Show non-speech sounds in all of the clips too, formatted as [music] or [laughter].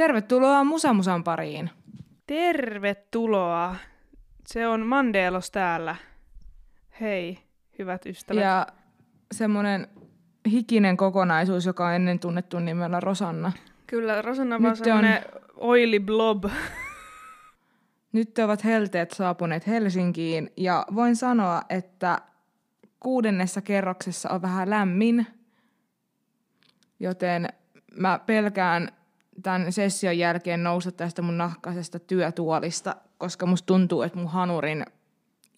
Tervetuloa Musamusan pariin. Tervetuloa. Se on Mandelos täällä. Hei, hyvät ystävät. Ja semmoinen hikinen kokonaisuus, joka on ennen tunnettu nimellä Rosanna. Kyllä, Rosanna on vaan semmoinen oily blob. [laughs] Nyt te ovat helteet saapuneet Helsinkiin ja voin sanoa, että kuudennessa kerroksessa on vähän lämmin, joten mä pelkään tämän session jälkeen nousta tästä mun nahkaisesta työtuolista, koska musta tuntuu, että mun hanurin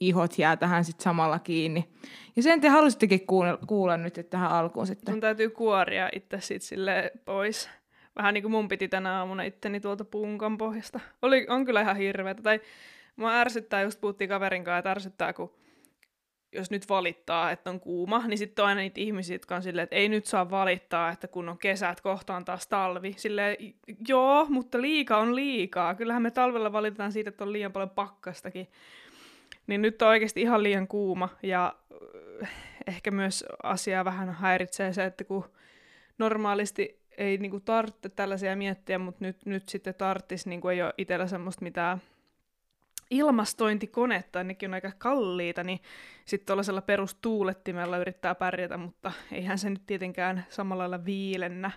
ihot jää tähän sitten samalla kiinni. Ja sen te halusittekin kuulla, kuulla nyt että tähän alkuun sitten. Sun täytyy kuoria itse sit sille pois. Vähän niin kuin mun piti tänä aamuna itteni tuolta punkan pohjasta. Oli, on kyllä ihan hirveätä. Tai mua ärsyttää, just puhuttiin kaverin kanssa, että ärsyttää, kun jos nyt valittaa, että on kuuma, niin sitten on aina niitä ihmisiä, jotka on silleen, että ei nyt saa valittaa, että kun on kesät, kohtaan taas talvi. Silleen, joo, mutta liika on liikaa. Kyllähän me talvella valitetaan siitä, että on liian paljon pakkastakin. Niin nyt on oikeasti ihan liian kuuma ja äh, ehkä myös asiaa vähän häiritsee se, että kun normaalisti ei niinku tarvitse tällaisia miettiä, mutta nyt, nyt sitten tarttisi, niinku ei ole itsellä semmoista mitään ilmastointikonetta, nekin on aika kalliita, niin sitten tuollaisella perustuulettimella yrittää pärjätä, mutta eihän se nyt tietenkään samalla lailla viilennä.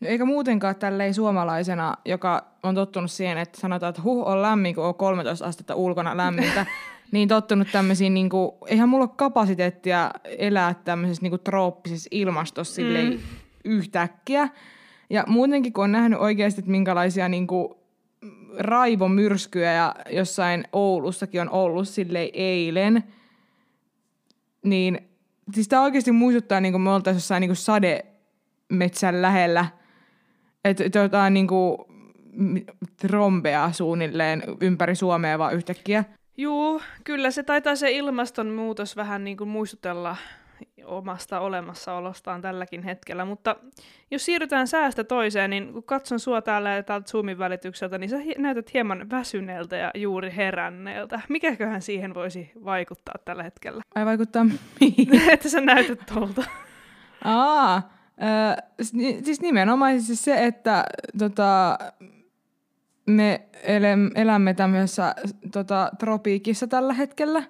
No eikä muutenkaan tälleen suomalaisena, joka on tottunut siihen, että sanotaan, että huh, on lämmin, kun on 13 astetta ulkona lämmintä, [laughs] niin tottunut tämmöisiin, niin kuin, eihän mulla ole kapasiteettia elää tämmöisessä niin kuin, trooppisessa ilmastossa mm. yhtäkkiä. Ja muutenkin, kun on nähnyt oikeasti, että minkälaisia niin kuin, raivomyrskyjä ja jossain Oulussakin on ollut silleen eilen, niin siis tämä oikeasti muistuttaa, niin kuin me oltaisiin jossain niin kuin sademetsän lähellä, että jotain niin kuin trombea suunnilleen ympäri Suomea vaan yhtäkkiä. Juu, kyllä se taitaa se ilmastonmuutos vähän niin kuin muistutella omasta olemassaolostaan tälläkin hetkellä. Mutta jos siirrytään säästä toiseen, niin kun katson sua täällä ja täältä Zoomin välitykseltä, niin sä näytät hieman väsyneeltä ja juuri heränneeltä. Mikäköhän siihen voisi vaikuttaa tällä hetkellä? Ai vaikuttaa mihin? [laughs] Että sä näytät tuolta. Aa, äh, siis nimenomaan siis se, että tota, me elämme tämmöisessä tota, tropiikissa tällä hetkellä.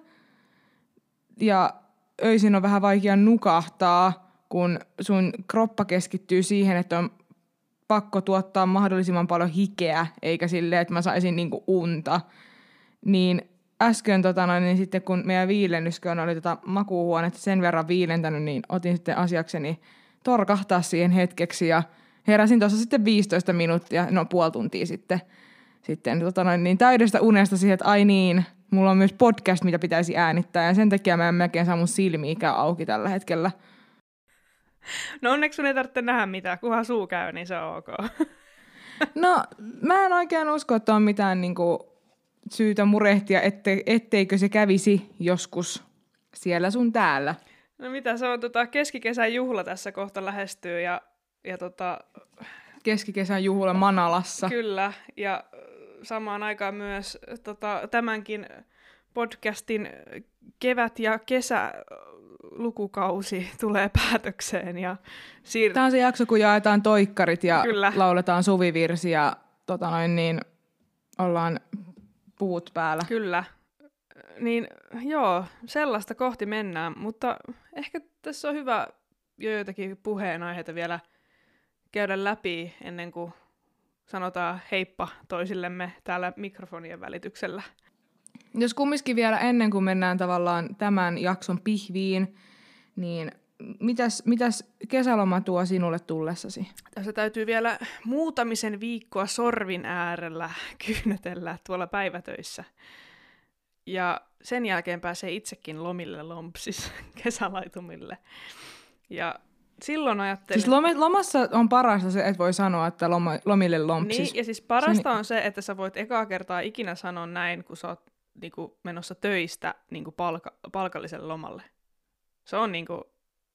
Ja öisin on vähän vaikea nukahtaa, kun sun kroppa keskittyy siihen, että on pakko tuottaa mahdollisimman paljon hikeä, eikä silleen, että mä saisin niinku unta. Niin äsken tota niin sitten kun meidän viilennyskön oli tota makuuhuonetta sen verran viilentänyt, niin otin sitten asiakseni torkahtaa siihen hetkeksi ja heräsin tuossa sitten 15 minuuttia, no puoli tuntia sitten, sitten tota niin täydestä unesta siihen, että ai niin, mulla on myös podcast, mitä pitäisi äänittää, ja sen takia mä en melkein saa mun silmiä auki tällä hetkellä. No onneksi sun ei tarvitse nähdä mitään, kunhan suu käy, niin se on ok. [laughs] no, mä en oikein usko, että on mitään niinku, syytä murehtia, ette, etteikö se kävisi joskus siellä sun täällä. No mitä, se on tota, keskikesän juhla tässä kohta lähestyy, ja, ja tota... Keskikesän juhla Manalassa. Kyllä, ja samaan aikaan myös tota, tämänkin podcastin kevät- ja kesälukukausi [laughs] tulee päätökseen. Ja siir- Tämä on se jakso, kun jaetaan toikkarit ja Kyllä. lauletaan suvivirsi ja tota noin, niin ollaan puut päällä. Kyllä. Niin joo, sellaista kohti mennään, mutta ehkä tässä on hyvä jo joitakin puheenaiheita vielä käydä läpi ennen kuin sanotaan heippa toisillemme täällä mikrofonien välityksellä. Jos kumminkin vielä ennen kuin mennään tavallaan tämän jakson pihviin, niin mitäs, mitäs kesäloma tuo sinulle tullessasi? Tässä täytyy vielä muutamisen viikkoa sorvin äärellä [laughs] kyynätellä tuolla päivätöissä. Ja sen jälkeen pääsee itsekin lomille lompsis [laughs] kesälaitumille. Ja silloin ajattelin... Siis lom- lomassa on parasta se, että voi sanoa, että loma- lomille lompsis. Niin, ja siis parasta on se, että sä voit ekaa kertaa ikinä sanoa näin, kun sä oot niinku, menossa töistä niinku, palka- palkalliselle lomalle. Se on niinku,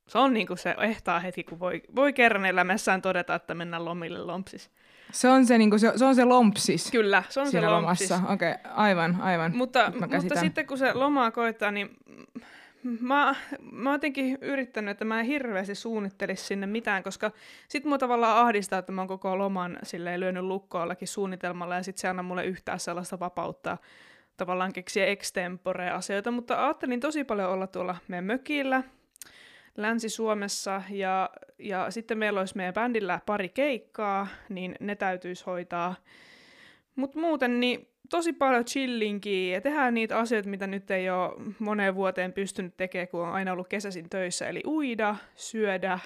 se on niinku se ehtaa heti, kun voi, voi kerran elämässään todeta, että mennään lomille lompsis. Se on se, niinku, se, se, on se lompsis. Kyllä, se on se lompsis. Okei, okay, aivan, aivan. Mutta, mutta sitten kun se lomaa koittaa, niin Mä, mä oon jotenkin yrittänyt, että mä en hirveästi suunnittelisi sinne mitään, koska sit mua tavallaan ahdistaa, että mä oon koko loman silleen lyönyt lukkoallakin suunnitelmalla ja sit se anna mulle yhtään sellaista vapautta tavallaan keksiä extempore asioita, mutta ajattelin tosi paljon olla tuolla meidän mökillä Länsi-Suomessa ja, ja sitten meillä olisi meidän bändillä pari keikkaa, niin ne täytyisi hoitaa. Mutta muuten niin tosi paljon chillinkiä ja tehdään niitä asioita, mitä nyt ei ole moneen vuoteen pystynyt tekemään, kun on aina ollut kesäisin töissä. Eli uida, syödä,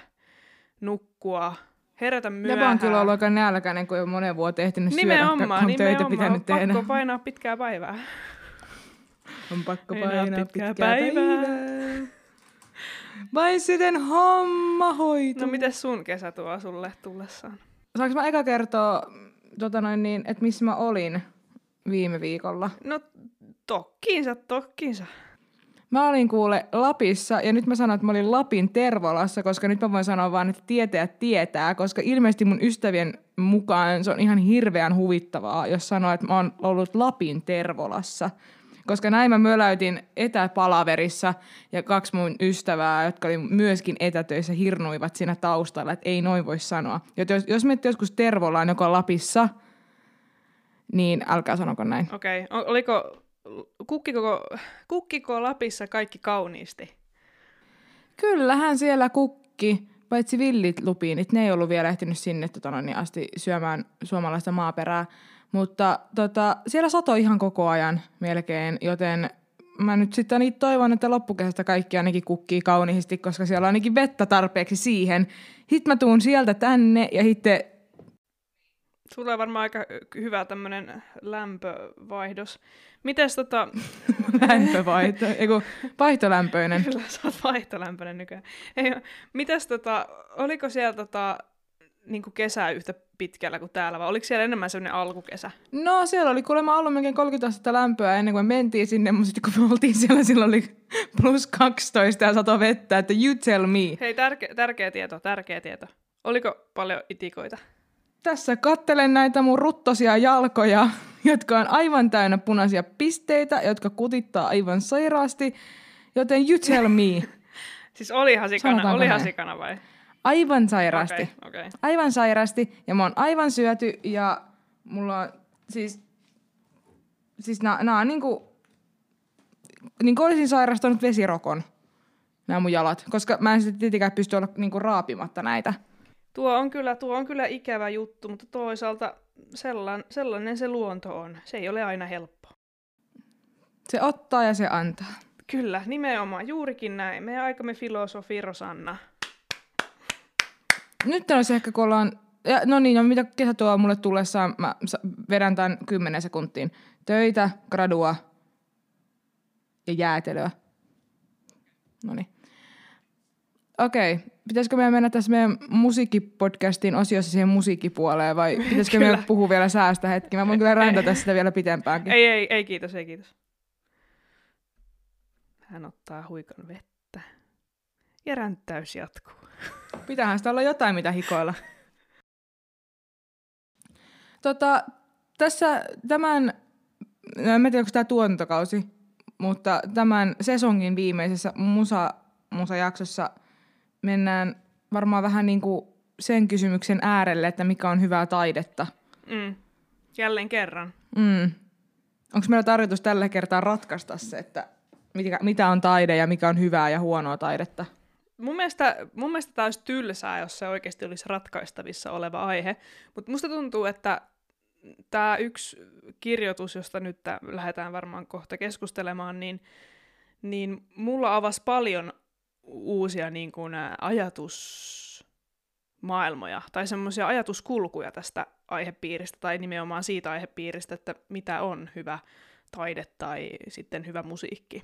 nukkua, herätä myöhään. Ja on kyllä ollut aika nälkäinen, kun ei ole moneen vuoteen ehtinyt nimenomaan, syödä, on nimenomaan, töitä pitänyt pakko tehdä. painaa pitkää päivää. On pakko Painaa painaa pitkää pitkää, päivää. päivää. Vain sitten homma hoituu. No miten sun kesä tuo sulle tullessaan? Saanko mä eka kertoa, tota noin niin, että missä mä olin viime viikolla? No tokkiinsa, tokkiinsa. Mä olin kuule Lapissa ja nyt mä sanon, että mä olin Lapin Tervolassa, koska nyt mä voin sanoa vaan, että tietäjät tietää, koska ilmeisesti mun ystävien mukaan se on ihan hirveän huvittavaa, jos sanoo, että mä oon ollut Lapin Tervolassa. Koska näin mä möläytin etäpalaverissa ja kaksi mun ystävää, jotka oli myöskin etätöissä, hirnuivat siinä taustalla, että ei noin voi sanoa. Joten jos, jos menette joskus Tervolaan, joka on Lapissa, niin älkää sanoko näin. Okei, okay. oliko, kukkiko, kukkiko Lapissa kaikki kauniisti? Kyllähän siellä kukki, paitsi villit lupiinit, ne ei ollut vielä ehtinyt sinne tota noin, niin asti syömään suomalaista maaperää. Mutta tota, siellä satoi ihan koko ajan melkein, joten mä nyt sitten ainakin toivon, että loppukesästä kaikki ainakin kukkii kauniisti, koska siellä on ainakin vettä tarpeeksi siihen. Sitten mä tuun sieltä tänne ja sitten On varmaan aika hyvä tämmönen lämpövaihdos. Mites tota... [laughs] lämpövaihto, eiku, vaihtolämpöinen. Kyllä, sä oot vaihtolämpöinen nykyään. Ei, mites tota, oliko siellä tota, niinku kesä yhtä pitkällä kuin täällä, vai oliko siellä enemmän semmoinen alkukesä? No siellä oli kuulemma ollut melkein 30 astetta lämpöä ennen kuin me mentiin sinne, mutta sitten kun me oltiin siellä, silloin oli plus 12 ja sato vettä, että you tell me. Hei, tärke, tärkeä tieto, tärkeä tieto. Oliko paljon itikoita? Tässä kattelen näitä mun ruttosia jalkoja, [laughs] jotka on aivan täynnä punaisia pisteitä, jotka kutittaa aivan sairaasti, joten you tell me. [laughs] Siis olihan sikana, Sanotaanko olihan näin? sikana vai? Aivan sairaasti. Okay, okay. Aivan sairaasti ja mä oon aivan syöty ja mulla on siis, siis nää, nää on niinku, niinku olisin sairastanut vesirokon, nämä mun jalat, koska mä en sitten tietenkään pysty olla niinku raapimatta näitä. Tuo on, kyllä, tuo on kyllä ikävä juttu, mutta toisaalta sellan, sellainen se luonto on. Se ei ole aina helppo. Se ottaa ja se antaa. Kyllä, nimenomaan, juurikin näin. Meidän aikamme filosofi Rosanna. Nyt olisi ehkä, kun ollaan... Ja, no niin, no mitä kesä tuo mulle tullessaan, mä vedän tämän 10 sekuntiin. Töitä, gradua ja jäätelöä. No niin. Okei, pitäisikö meidän mennä tässä meidän musiikkipodcastin osiossa siihen musiikkipuoleen vai [laughs] pitäisikö meidän puhua vielä säästä hetki? Mä voin kyllä räntätä sitä vielä pitempäänkin. Ei, ei, ei kiitos, ei kiitos. Hän ottaa huikan vettä. Ja ränttäys jatkuu. [laughs] Pitäähän sitä olla jotain, mitä hikoilla. Tota, tässä tämän, no en tiedä, onko tämä tuotantokausi, mutta tämän sesongin viimeisessä musa, musajaksossa mennään varmaan vähän niin kuin sen kysymyksen äärelle, että mikä on hyvää taidetta. Mm. Jälleen kerran. Mm. Onko meillä tarkoitus tällä kertaa ratkaista se, että mikä, mitä on taide ja mikä on hyvää ja huonoa taidetta? Mun mielestä, mun mielestä tämä olisi tylsää, jos se oikeasti olisi ratkaistavissa oleva aihe. Mutta musta tuntuu, että tämä yksi kirjoitus, josta nyt tää lähdetään varmaan kohta keskustelemaan, niin, niin mulla avasi paljon uusia niin kuin, ajatusmaailmoja tai semmoisia ajatuskulkuja tästä aihepiiristä tai nimenomaan siitä aihepiiristä, että mitä on hyvä taide tai sitten hyvä musiikki.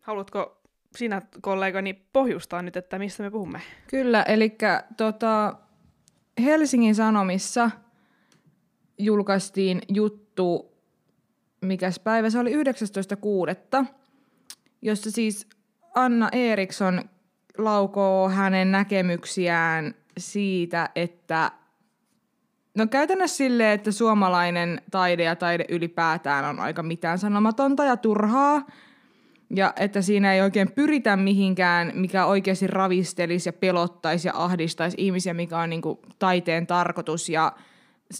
Haluatko sinä kollegani pohjustaa nyt, että mistä me puhumme? Kyllä, eli tota, Helsingin Sanomissa julkaistiin juttu, mikäs päivä se oli 19.6., jossa siis Anna Eriksson laukoo hänen näkemyksiään siitä, että no käytännössä silleen, että suomalainen taide ja taide ylipäätään on aika mitään sanomatonta ja turhaa, ja että siinä ei oikein pyritä mihinkään, mikä oikeasti ravistelisi ja pelottaisi ja ahdistaisi ihmisiä, mikä on niin kuin taiteen tarkoitus. Ja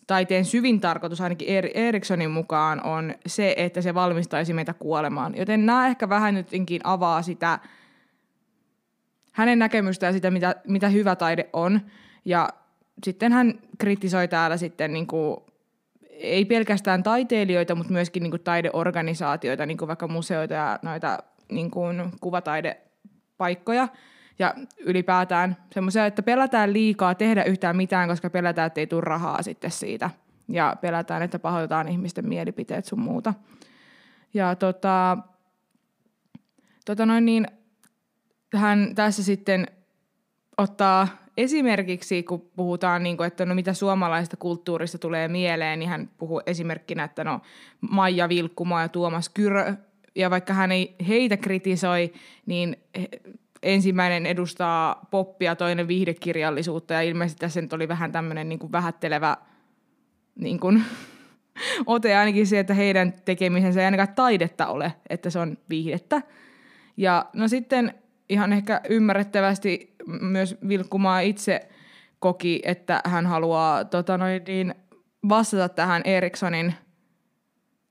taiteen syvin tarkoitus ainakin Erikssonin mukaan on se, että se valmistaisi meitä kuolemaan. Joten nämä ehkä vähän nytkin avaa sitä hänen näkemystään sitä, mitä, mitä hyvä taide on. Ja sitten hän kritisoi täällä sitten niin kuin, ei pelkästään taiteilijoita, mutta myöskin niin kuin taideorganisaatioita, niin kuin vaikka museoita ja noita niin kuin kuvataidepaikkoja. Ja ylipäätään semmoisia, että pelätään liikaa tehdä yhtään mitään, koska pelätään, että ei tule rahaa sitten siitä. Ja pelätään, että pahoitetaan ihmisten mielipiteet sun muuta. Ja tota, tota noin niin, hän tässä sitten ottaa esimerkiksi, kun puhutaan, niin kuin, että no mitä suomalaista kulttuurista tulee mieleen, niin hän puhuu esimerkkinä, että no Maija Vilkkuma ja Tuomas Kyrö, ja vaikka hän ei heitä kritisoi, niin ensimmäinen edustaa poppia, toinen viihdekirjallisuutta, ja ilmeisesti tässä nyt oli vähän tämmöinen niin kuin vähättelevä niin kuin, [laughs] ote ainakin se, että heidän tekemisensä ei ainakaan taidetta ole, että se on viihdettä. Ja no sitten ihan ehkä ymmärrettävästi myös Vilkkumaa itse koki, että hän haluaa tota noin, niin, vastata tähän Erikssonin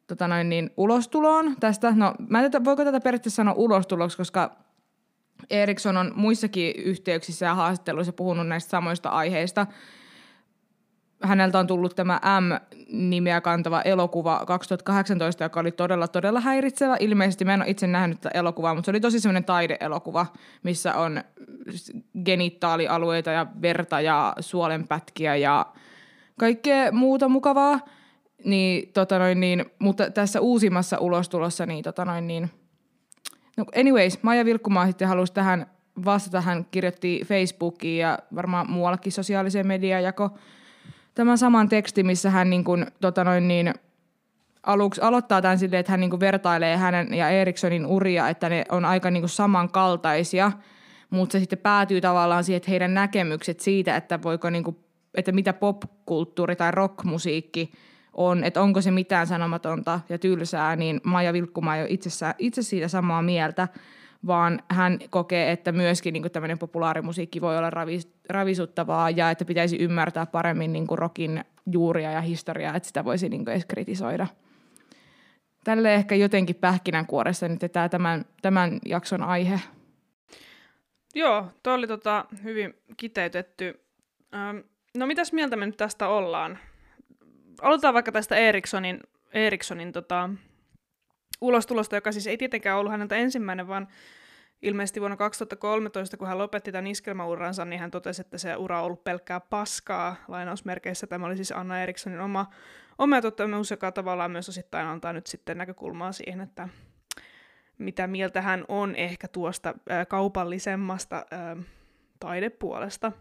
tota noin, niin, ulostuloon tästä. No, mä en tiedä, voiko tätä periaatteessa sanoa ulostuloksi, koska Eriksson on muissakin yhteyksissä ja haastatteluissa puhunut näistä samoista aiheista – häneltä on tullut tämä M-nimeä kantava elokuva 2018, joka oli todella, todella häiritsevä. Ilmeisesti mä en ole itse nähnyt tätä elokuvaa, mutta se oli tosi semmoinen taideelokuva, missä on genitaalialueita ja verta ja suolenpätkiä ja kaikkea muuta mukavaa. Niin, tota noin, niin, mutta tässä uusimmassa ulostulossa, niin, tota noin, niin no anyways, Maija Vilkkumaa sitten halusi tähän vastata. Hän kirjoitti Facebookiin ja varmaan muuallakin sosiaaliseen mediaan jako tämän saman tekstin, missä hän niin kuin, tota noin niin, aluksi aloittaa tämän silleen, että hän niin kuin vertailee hänen ja Erikssonin uria, että ne on aika niin kuin samankaltaisia, mutta se sitten päätyy tavallaan siihen, että heidän näkemykset siitä, että voiko niin kuin, että mitä popkulttuuri tai rockmusiikki on, että onko se mitään sanomatonta ja tylsää, niin Maija Vilkkuma ei ole itse, siitä samaa mieltä vaan hän kokee, että myöskin niin tämmöinen populaarimusiikki voi olla ravis, ravisuttavaa ja että pitäisi ymmärtää paremmin niin kuin rockin juuria ja historiaa, että sitä voisi niin edes kritisoida. Tälle ehkä jotenkin pähkinänkuoressa nyt tämä tämän, tämän jakson aihe. Joo, tuo oli tota hyvin kiteytetty. Ähm, no mitäs mieltä me nyt tästä ollaan? Aloitetaan vaikka tästä Erikssonin, Erikssonin tota, ulostulosta, joka siis ei tietenkään ollut häneltä ensimmäinen, vaan ilmeisesti vuonna 2013, kun hän lopetti tämän iskelmäuransa, niin hän totesi, että se ura on ollut pelkkää paskaa lainausmerkeissä. Tämä oli siis Anna Erikssonin oma, oma toteamus, joka tavallaan myös osittain antaa nyt sitten näkökulmaa siihen, että mitä mieltä hän on ehkä tuosta ää, kaupallisemmasta ää, taidepuolesta.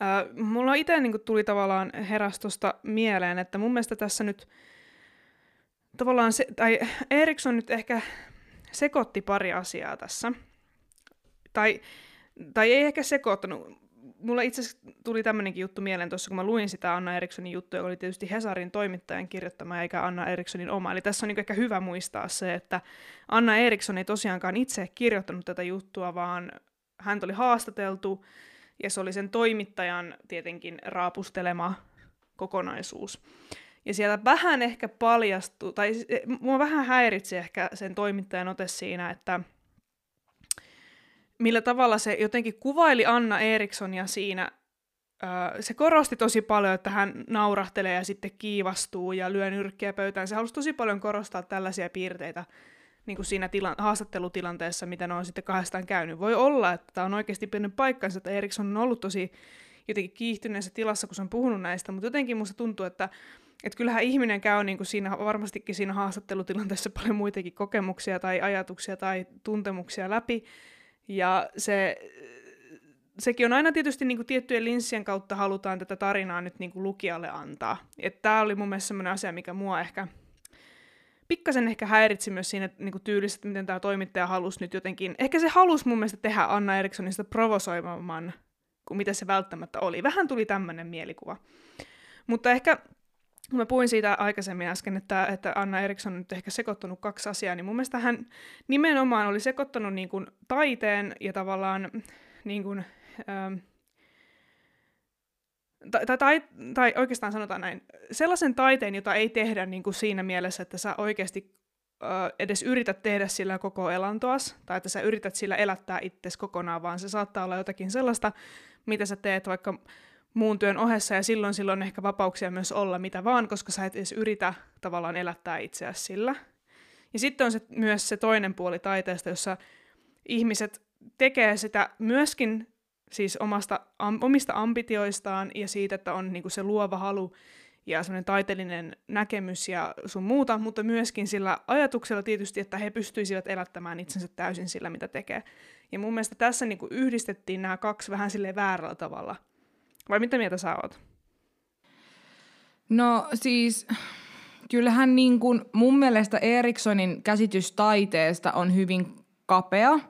Ää, mulla itse niin tuli tavallaan herästosta mieleen, että mun mielestä tässä nyt tavallaan se, tai Eriksson nyt ehkä sekoitti pari asiaa tässä. Tai, tai ei ehkä sekoittanut. Mulla itse asiassa tuli tämmöinenkin juttu mieleen tuossa, kun mä luin sitä Anna Erikssonin juttua, joka oli tietysti Hesarin toimittajan kirjoittama eikä Anna Erikssonin oma. Eli tässä on niin ehkä hyvä muistaa se, että Anna Eriksson ei tosiaankaan itse kirjoittanut tätä juttua, vaan hän oli haastateltu ja se oli sen toimittajan tietenkin raapustelema kokonaisuus. Ja siellä vähän ehkä paljastuu, tai mua vähän häiritsi ehkä sen toimittajan ote siinä, että millä tavalla se jotenkin kuvaili Anna Erikssonia siinä. Se korosti tosi paljon, että hän naurahtelee ja sitten kiivastuu ja lyö nyrkkiä pöytään. Se halusi tosi paljon korostaa tällaisia piirteitä niin kuin siinä tila- haastattelutilanteessa, mitä ne on sitten kahdestaan käynyt. Voi olla, että tämä on oikeasti pitänyt paikkansa, että Eriksson on ollut tosi jotenkin kiihtyneessä tilassa, kun se on puhunut näistä, mutta jotenkin musta tuntuu, että että kyllähän ihminen käy niin kuin siinä, varmastikin siinä haastattelutilanteessa [laughs] paljon muitakin kokemuksia tai ajatuksia tai tuntemuksia läpi. Ja se, sekin on aina tietysti niin kuin tiettyjen linssien kautta halutaan tätä tarinaa nyt niin kuin lukijalle antaa. Tämä oli mun mielestä sellainen asia, mikä mua ehkä pikkasen ehkä häiritsi myös siinä niin kuin tyylissä, että miten tämä toimittaja halusi nyt jotenkin, ehkä se halusi mun mielestä tehdä Anna Erikssonista provosoivamman kuin mitä se välttämättä oli. Vähän tuli tämmöinen mielikuva. Mutta ehkä Mä puhuin siitä aikaisemmin äsken, että, että Anna Eriksson on nyt ehkä sekoittanut kaksi asiaa, niin mun mielestä hän nimenomaan oli sekoittanut niin kuin taiteen ja tavallaan niin kuin, ähm, tai, tai, tai, oikeastaan sanotaan näin, sellaisen taiteen, jota ei tehdä niin kuin siinä mielessä, että sä oikeasti äh, edes yrität tehdä sillä koko elantoas, tai että sä yrität sillä elättää itsesi kokonaan, vaan se saattaa olla jotakin sellaista, mitä sä teet vaikka muun työn ohessa, ja silloin silloin ehkä vapauksia myös olla mitä vaan, koska sä et edes yritä tavallaan elättää itseäsi sillä. Ja sitten on se, myös se toinen puoli taiteesta, jossa ihmiset tekee sitä myöskin siis omasta, am, omista ambitioistaan ja siitä, että on niinku se luova halu ja semmoinen taiteellinen näkemys ja sun muuta, mutta myöskin sillä ajatuksella tietysti, että he pystyisivät elättämään itsensä täysin sillä, mitä tekee. Ja mun mielestä tässä niinku yhdistettiin nämä kaksi vähän sille väärällä tavalla. Vai mitä mieltä sä oot? No siis kyllähän niin kuin mun mielestä Erikssonin käsitys taiteesta on hyvin kapea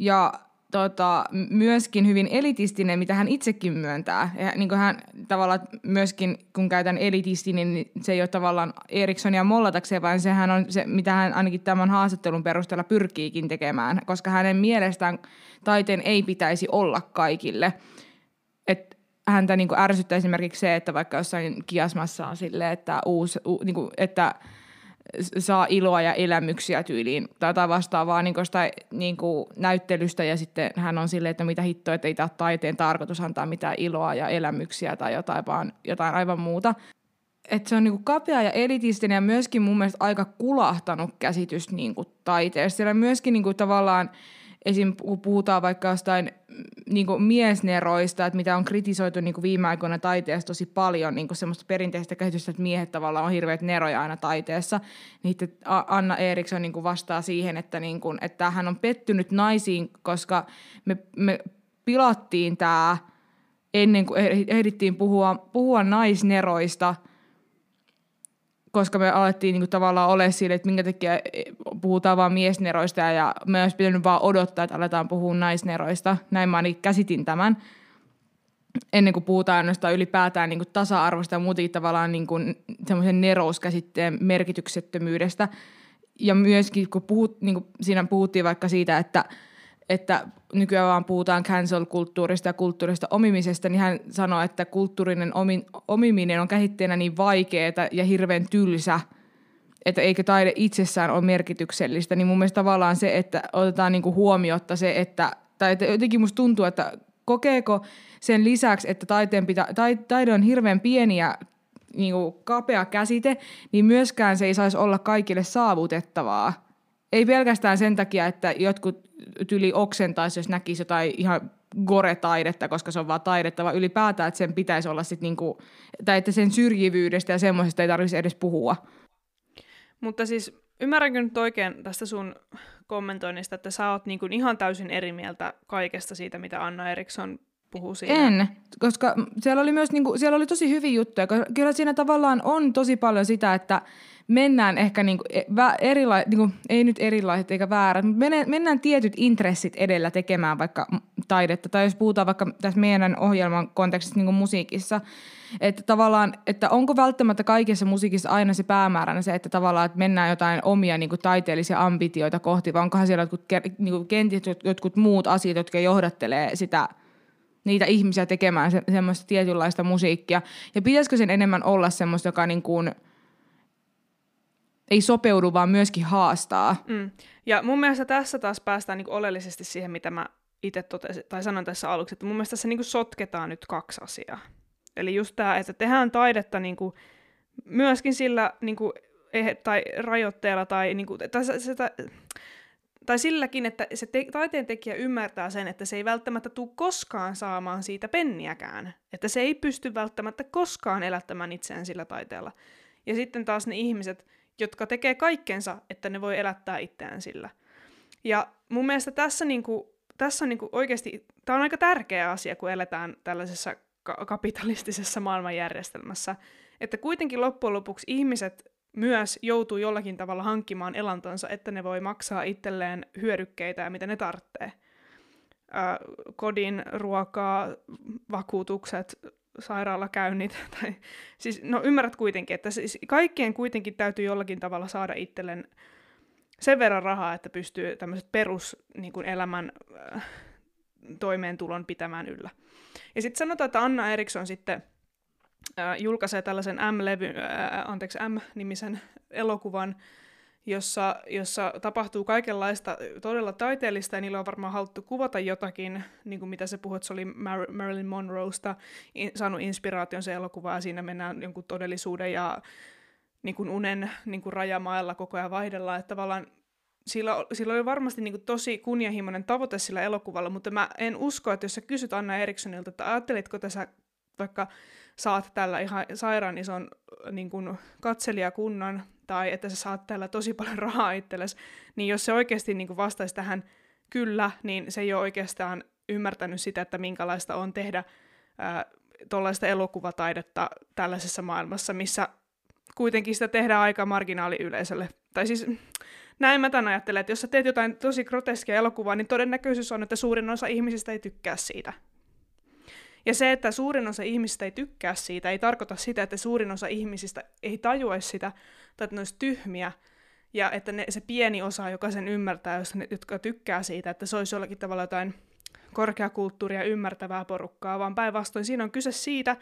ja tota, myöskin hyvin elitistinen, mitä hän itsekin myöntää. Ja niin kuin hän tavallaan myöskin, kun käytän elitistinen, niin se ei ole tavallaan Erikssonia mollatakseen, vaan sehän on se, mitä hän ainakin tämän haastattelun perusteella pyrkiikin tekemään, koska hänen mielestään taiteen ei pitäisi olla kaikille. Et häntä niin kuin ärsyttää esimerkiksi se, että vaikka jossain kiasmassa on silleen, että, uusi, u, niin kuin, että – saa iloa ja elämyksiä tyyliin tai jotain vastaavaa niin kuin niin näyttelystä ja sitten hän on silleen, että mitä hittoa, että ei tämä taiteen tarkoitus antaa mitään iloa ja elämyksiä tai jotain, vaan jotain aivan muuta. Että se on niin kuin kapea ja elitistinen ja myöskin mun mielestä aika kulahtanut käsitys niin kuin taiteesta. Siellä myöskin niin kuin tavallaan – esim. kun puhutaan vaikka jostain niin kuin miesneroista, että mitä on kritisoitu niin kuin viime aikoina taiteessa tosi paljon, niin kuin semmoista perinteistä käsitystä, että miehet tavallaan on hirveät neroja aina taiteessa, niin Anna Eriksson niin kuin vastaa siihen, että, niin kuin, että hän on pettynyt naisiin, koska me, me pilattiin tämä ennen kuin ehdittiin puhua, puhua naisneroista – koska me alettiin niinku tavallaan ole sille, että minkä takia puhutaan vaan miesneroista ja me olisi pitänyt vaan odottaa, että aletaan puhua naisneroista. Näin mä käsitin tämän ennen kuin puhutaan ainoastaan ylipäätään niin kuin tasa-arvosta ja muutenkin tavallaan niin kuin semmoisen nerouskäsitteen merkityksettömyydestä. Ja myöskin kun puhut, niin kuin siinä puhuttiin vaikka siitä, että – että nykyään vaan puhutaan cancel-kulttuurista ja kulttuurista omimisesta, niin hän sanoi, että kulttuurinen omi, omiminen on käsitteenä niin vaikeaa ja hirveän tylsä, että eikö taide itsessään ole merkityksellistä, niin mun mielestä tavallaan se, että otetaan niinku huomiotta se, että, tai että jotenkin musta tuntuu, että kokeeko sen lisäksi, että taiteen pitä, taide on hirveän pieni ja niin kapea käsite, niin myöskään se ei saisi olla kaikille saavutettavaa. Ei pelkästään sen takia, että jotkut tyli oksentaisi, jos näkisi jotain ihan gore-taidetta, koska se on vaan taidetta, vaan ylipäätään, että sen pitäisi olla sitten niinku, tai että sen syrjivyydestä ja semmoisesta ei tarvitsisi edes puhua. Mutta siis ymmärränkö nyt oikein tästä sun kommentoinnista, että sä oot niinku ihan täysin eri mieltä kaikesta siitä, mitä Anna Eriksson puhuu siinä? En, koska siellä oli myös niinku, siellä oli tosi hyviä juttuja, koska kyllä siinä tavallaan on tosi paljon sitä, että mennään ehkä niinku e, erila- niinku, ei nyt erilaiset eikä väärät, mutta mennään tietyt intressit edellä tekemään vaikka taidetta. Tai jos puhutaan vaikka tässä meidän ohjelman kontekstissa niinku musiikissa, että tavallaan, että onko välttämättä kaikessa musiikissa aina se päämääränä se, että tavallaan että mennään jotain omia niin kuin taiteellisia ambitioita kohti, vai onkohan siellä jotkut, niin kuin kenties jotkut muut asiat, jotka johdattelee sitä niitä ihmisiä tekemään se, semmoista tietynlaista musiikkia. Ja pitäisikö sen enemmän olla semmoista, joka niin kuin – ei sopeudu, vaan myöskin haastaa. Mm. Ja mun mielestä tässä taas päästään niin oleellisesti siihen, mitä mä itse totesin, tai sanon tässä aluksi, että mun mielestä tässä niin sotketaan nyt kaksi asiaa. Eli just tämä, että tehdään taidetta niin kuin myöskin sillä niin kuin, tai rajoitteella tai, niin kuin, tai, sitä, tai silläkin, että se te- taiteen tekijä ymmärtää sen, että se ei välttämättä tule koskaan saamaan siitä penniäkään. Että se ei pysty välttämättä koskaan elättämään itseään sillä taiteella. Ja sitten taas ne ihmiset, jotka tekee kaikkensa, että ne voi elättää itseään sillä. Ja mun mielestä tässä, niinku, tässä on niinku oikeasti, tämä on aika tärkeä asia, kun eletään tällaisessa ka- kapitalistisessa maailmanjärjestelmässä, että kuitenkin loppujen lopuksi ihmiset myös joutuu jollakin tavalla hankkimaan elantonsa, että ne voi maksaa itselleen hyödykkeitä ja mitä ne tarvitsee. kodin, ruokaa, vakuutukset, sairaalakäynnit. [laughs] Tai, siis, no ymmärrät kuitenkin, että siis kaikkien kuitenkin täytyy jollakin tavalla saada itselleen sen verran rahaa, että pystyy tämmöiset perus niin kuin elämän äh, toimeentulon pitämään yllä. Ja sitten sanotaan, että Anna Eriksson sitten äh, julkaisee tällaisen M-levy, äh, anteeksi, M-nimisen elokuvan, jossa, jossa tapahtuu kaikenlaista todella taiteellista, ja niillä on varmaan haluttu kuvata jotakin, niin kuin mitä se puhui, että se oli Mar- Marilyn Monroesta in, saanut inspiraation se elokuva, ja siinä mennään jonkun todellisuuden ja niin kuin unen niin kuin rajamailla koko ajan vaihdellaan, että tavallaan sillä, sillä oli varmasti niin kuin tosi kunnianhimoinen tavoite sillä elokuvalla, mutta mä en usko, että jos sä kysyt Anna Erikssonilta, että ajattelitko tässä vaikka saat tällä ihan sairaan ison niin kuin katselijakunnan, tai että sä saat tällä tosi paljon rahaa itsellesi, niin jos se oikeasti niin kuin vastaisi tähän kyllä, niin se ei ole oikeastaan ymmärtänyt sitä, että minkälaista on tehdä tuollaista elokuvataidetta tällaisessa maailmassa, missä kuitenkin sitä tehdään aika marginaaliyleisölle. Tai siis näin mä tämän ajattelen, että jos sä teet jotain tosi groteskia elokuvaa, niin todennäköisyys on, että suurin osa ihmisistä ei tykkää siitä. Ja se, että suurin osa ihmisistä ei tykkää siitä, ei tarkoita sitä, että suurin osa ihmisistä ei tajua sitä, tai että ne olisi tyhmiä, ja että ne, se pieni osa, joka sen ymmärtää, jos ne, jotka tykkää siitä, että se olisi jollakin tavalla jotain korkeakulttuuria ymmärtävää porukkaa, vaan päinvastoin siinä on kyse siitä,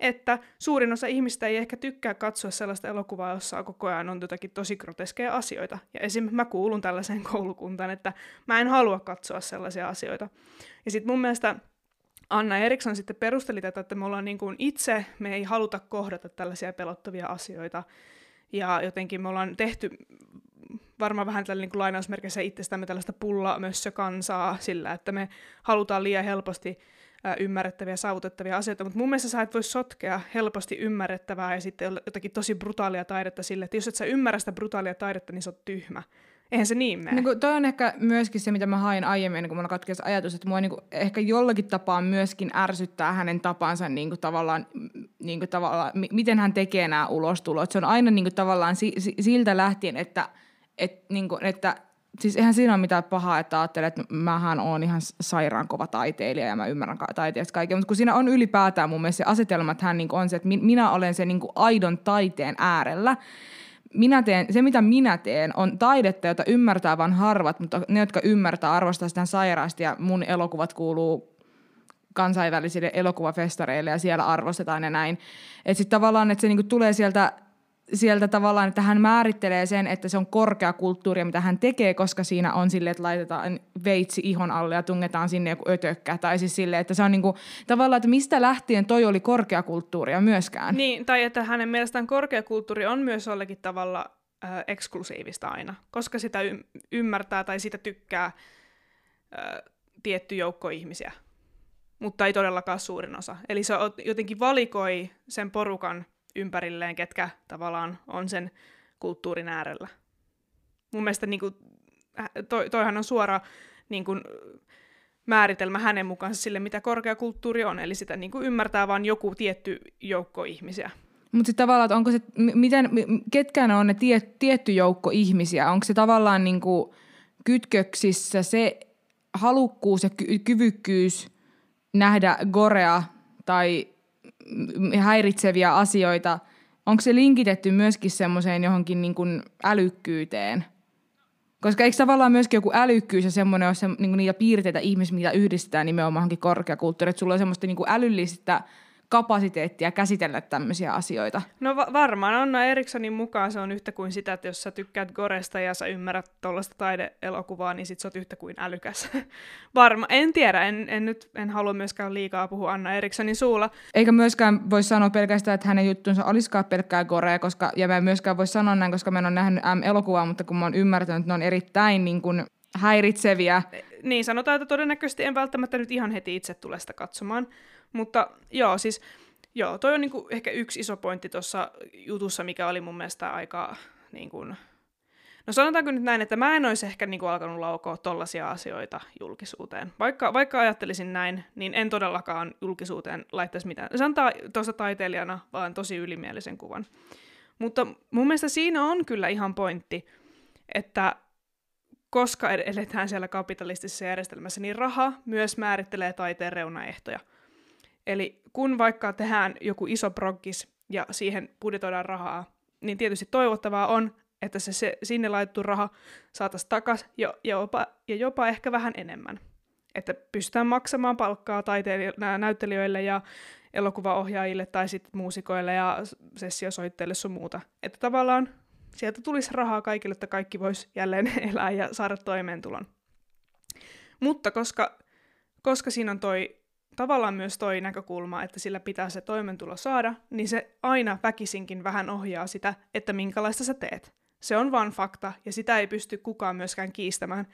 että suurin osa ihmistä ei ehkä tykkää katsoa sellaista elokuvaa, jossa koko ajan on jotakin tosi groteskeja asioita. Ja esim. mä kuulun tällaiseen [laughs] koulukuntaan, että mä en halua katsoa sellaisia asioita. Ja sitten mun mielestä Anna Eriksson sitten perusteli tätä, että me ollaan niin kuin itse, me ei haluta kohdata tällaisia pelottavia asioita. Ja jotenkin me ollaan tehty varmaan vähän tällä niin kuin lainausmerkeissä itsestämme tällaista pullamössökansaa sillä, että me halutaan liian helposti ymmärrettäviä, saavutettavia asioita, mutta mun mielestä sä et voi sotkea helposti ymmärrettävää ja sitten jotakin tosi brutaalia taidetta sille, että jos et sä ymmärrä sitä brutaalia taidetta, niin sä oot tyhmä. Eihän se niin mene. Niin toi on ehkä myöskin se, mitä mä hain aiemmin, kun mulla katkesi ajatus, että mua niin kuin ehkä jollakin tapaa myöskin ärsyttää hänen tapansa niin kuin tavallaan, niin kuin tavallaan, miten hän tekee nämä ulostulot. Se on aina niin kuin tavallaan si, si, siltä lähtien, että, et, niin kuin, että siis eihän siinä ole mitään pahaa, että ajattelee, että mähän on ihan sairaan kova taiteilija ja mä ymmärrän taiteesta kaikkea, mutta kun siinä on ylipäätään mun mielestä se asetelma, että hän niin on se, että minä olen se niin aidon taiteen äärellä, minä teen, se mitä minä teen on taidetta, jota ymmärtää vain harvat, mutta ne, jotka ymmärtää, arvostaa sitä sairaasti ja mun elokuvat kuuluu kansainvälisille elokuvafestareille ja siellä arvostetaan ja näin. Että sitten tavallaan, että se niinku tulee sieltä sieltä tavallaan, että hän määrittelee sen, että se on korkeakulttuuria, mitä hän tekee, koska siinä on sille, että laitetaan veitsi ihon alle ja tungetaan sinne joku ötökkä. Tai siis sille, että se on niinku, tavallaan, että mistä lähtien toi oli korkeakulttuuria myöskään. Niin, tai että hänen mielestään korkeakulttuuri on myös jollakin tavalla äh, eksklusiivista aina, koska sitä y- ymmärtää tai sitä tykkää äh, tietty joukko ihmisiä, mutta ei todellakaan suurin osa. Eli se jotenkin valikoi sen porukan ympärilleen, ketkä tavallaan on sen kulttuurin äärellä. Mun mielestä niin kuin, toi, toihan on suora niin kuin, määritelmä hänen mukaansa sille, mitä korkeakulttuuri on. Eli sitä niin kuin ymmärtää vain joku tietty joukko ihmisiä. Mutta sitten tavallaan, että onko se, miten, ketkä on ne tie, tietty joukko ihmisiä? Onko se tavallaan niin kuin kytköksissä se halukkuus ja ky- kyvykkyys nähdä gorea tai häiritseviä asioita, onko se linkitetty myöskin semmoiseen johonkin niin kuin älykkyyteen? Koska eikö tavallaan myöskin joku älykkyys ja semmoinen ole se, niin niitä piirteitä ihmisiä, mitä yhdistetään nimenomaan korkeakulttuuri, että sulla on semmoista niin kuin älyllistä – kapasiteettia käsitellä tämmöisiä asioita? No va- varmaan Anna Erikssonin mukaan se on yhtä kuin sitä, että jos sä tykkäät Goresta ja sä ymmärrät tuollaista taideelokuvaa, niin sit sä oot yhtä kuin älykäs. [laughs] Varma, en tiedä, en, en nyt en halua myöskään liikaa puhua Anna Erikssonin suulla. Eikä myöskään voi sanoa pelkästään, että hänen juttunsa olisikaan pelkkää Gorea, koska, ja mä en myöskään voi sanoa näin, koska mä en ole nähnyt M-elokuvaa, mutta kun mä oon ymmärtänyt, että ne on erittäin niin kuin, häiritseviä. Niin, sanotaan, että todennäköisesti en välttämättä nyt ihan heti itse tule sitä katsomaan. Mutta joo, siis joo, toi on niinku ehkä yksi iso pointti tuossa jutussa, mikä oli mun mielestä aika niin kuin, No sanotaanko nyt näin, että mä en olisi ehkä niin kuin alkanut laukoa tollaisia asioita julkisuuteen. Vaikka, vaikka ajattelisin näin, niin en todellakaan julkisuuteen laittaisi mitään. Se antaa tuossa taiteilijana vaan tosi ylimielisen kuvan. Mutta mun mielestä siinä on kyllä ihan pointti, että koska eletään siellä kapitalistisessa järjestelmässä, niin raha myös määrittelee taiteen reunaehtoja – Eli kun vaikka tehdään joku iso proggis ja siihen budjetoidaan rahaa, niin tietysti toivottavaa on, että se, se sinne laitettu raha saataisiin takaisin ja, ja, jopa, ja jopa ehkä vähän enemmän. Että pystytään maksamaan palkkaa taiteilijoille, näyttelijöille ja elokuvaohjaajille tai sitten muusikoille ja sessiosoitteille sun muuta. Että tavallaan sieltä tulisi rahaa kaikille, että kaikki vois jälleen [laughs] elää ja saada toimeentulon. Mutta koska, koska siinä on toi tavallaan myös toi näkökulma, että sillä pitää se toimeentulo saada, niin se aina väkisinkin vähän ohjaa sitä, että minkälaista sä teet. Se on vaan fakta, ja sitä ei pysty kukaan myöskään kiistämään.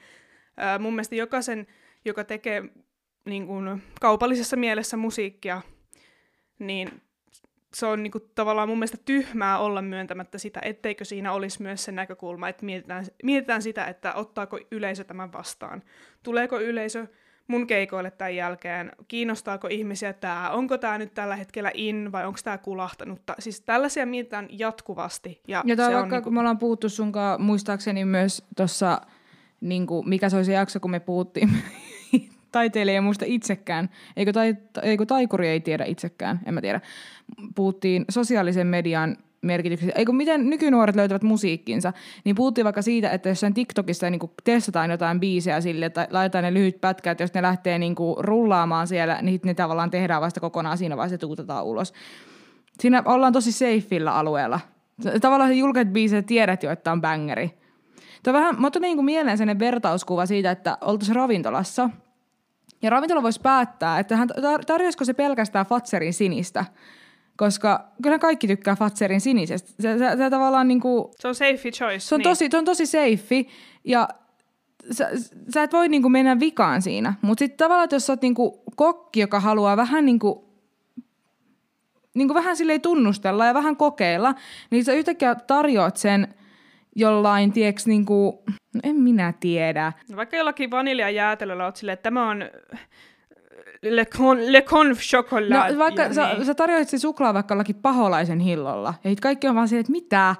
Ää, mun mielestä jokaisen, joka tekee niin kuin, kaupallisessa mielessä musiikkia, niin se on niin kuin, tavallaan mun mielestä tyhmää olla myöntämättä sitä, etteikö siinä olisi myös se näkökulma, että mietitään, mietitään sitä, että ottaako yleisö tämän vastaan. Tuleeko yleisö mun keikoille tämän jälkeen, kiinnostaako ihmisiä tämä, onko tämä nyt tällä hetkellä in vai onko tämä kulahtanutta. Siis tällaisia mietitään jatkuvasti. Ja, ja se vaikka on, niin kun me ollaan puhuttu sunkaan muistaakseni myös tuossa, niin mikä se oli se jakso, kun me puhuttiin [laughs] taiteilija ei muista itsekään, eikö, tai, eikö taikuri ei tiedä itsekään, en mä tiedä. Puhuttiin sosiaalisen median merkityksestä, eikö miten nykynuoret löytävät musiikkinsa, niin puhuttiin vaikka siitä, että jossain TikTokissa niin testataan jotain biisejä sille, että laitetaan ne lyhyt pätkät, jos ne lähtee niin kuin rullaamaan siellä, niin ne tavallaan tehdään vasta kokonaan siinä vaiheessa, tuutetaan ulos. Siinä ollaan tosi safeillä alueella. Tavallaan se julkaiset biisit tiedät jo, että on bangeri. Tämä vähän, mä tuli niin mieleen sellainen vertauskuva siitä, että oltaisiin ravintolassa – ja ravintola voisi päättää, että hän tarjoisiko se pelkästään Fatserin sinistä. Koska kyllä kaikki tykkää Fatserin sinisestä. Se, se, se tavallaan niin kuin, Se on safe choice. Se on, niin. tosi, se on tosi safe ja sä, sä et voi niin kuin mennä vikaan siinä. Mutta sitten tavallaan, että jos sä oot niin kuin kokki, joka haluaa vähän niin kuin niin kuin vähän silleen tunnustella ja vähän kokeilla, niin sä yhtäkkiä tarjoat sen jollain, tieks, niin kuin, no en minä tiedä. Vaikka jollakin vaniljajäätelöllä oot silleen, että tämä on Le, con, le conf chocolate. No vaikka sä, niin. sä tarjoit se suklaa vaikka jollakin paholaisen hillolla. Ja kaikki on vaan silleen, että mitä?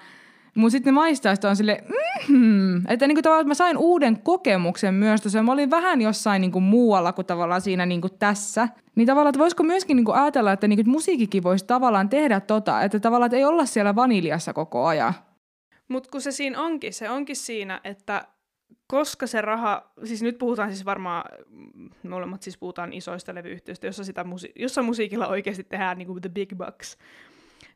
Mutta sitten ne maistaa, on silleen, mm-hmm. Että niinku tavallaan mä sain uuden kokemuksen myös tuossa. Mä olin vähän jossain niinku muualla kuin tavallaan siinä niinku tässä. Niin tavallaan, että voisiko myöskin niinku ajatella, että niinku, musiikikin voisi tavallaan tehdä tota. Että tavallaan, että ei olla siellä vaniljassa koko ajan. Mutta kun se siinä onkin, se onkin siinä, että koska se raha, siis nyt puhutaan siis varmaan, molemmat siis puhutaan isoista levyyhtiöistä, jossa, sitä musi- jossa musiikilla oikeasti tehdään niin kuin the big bucks,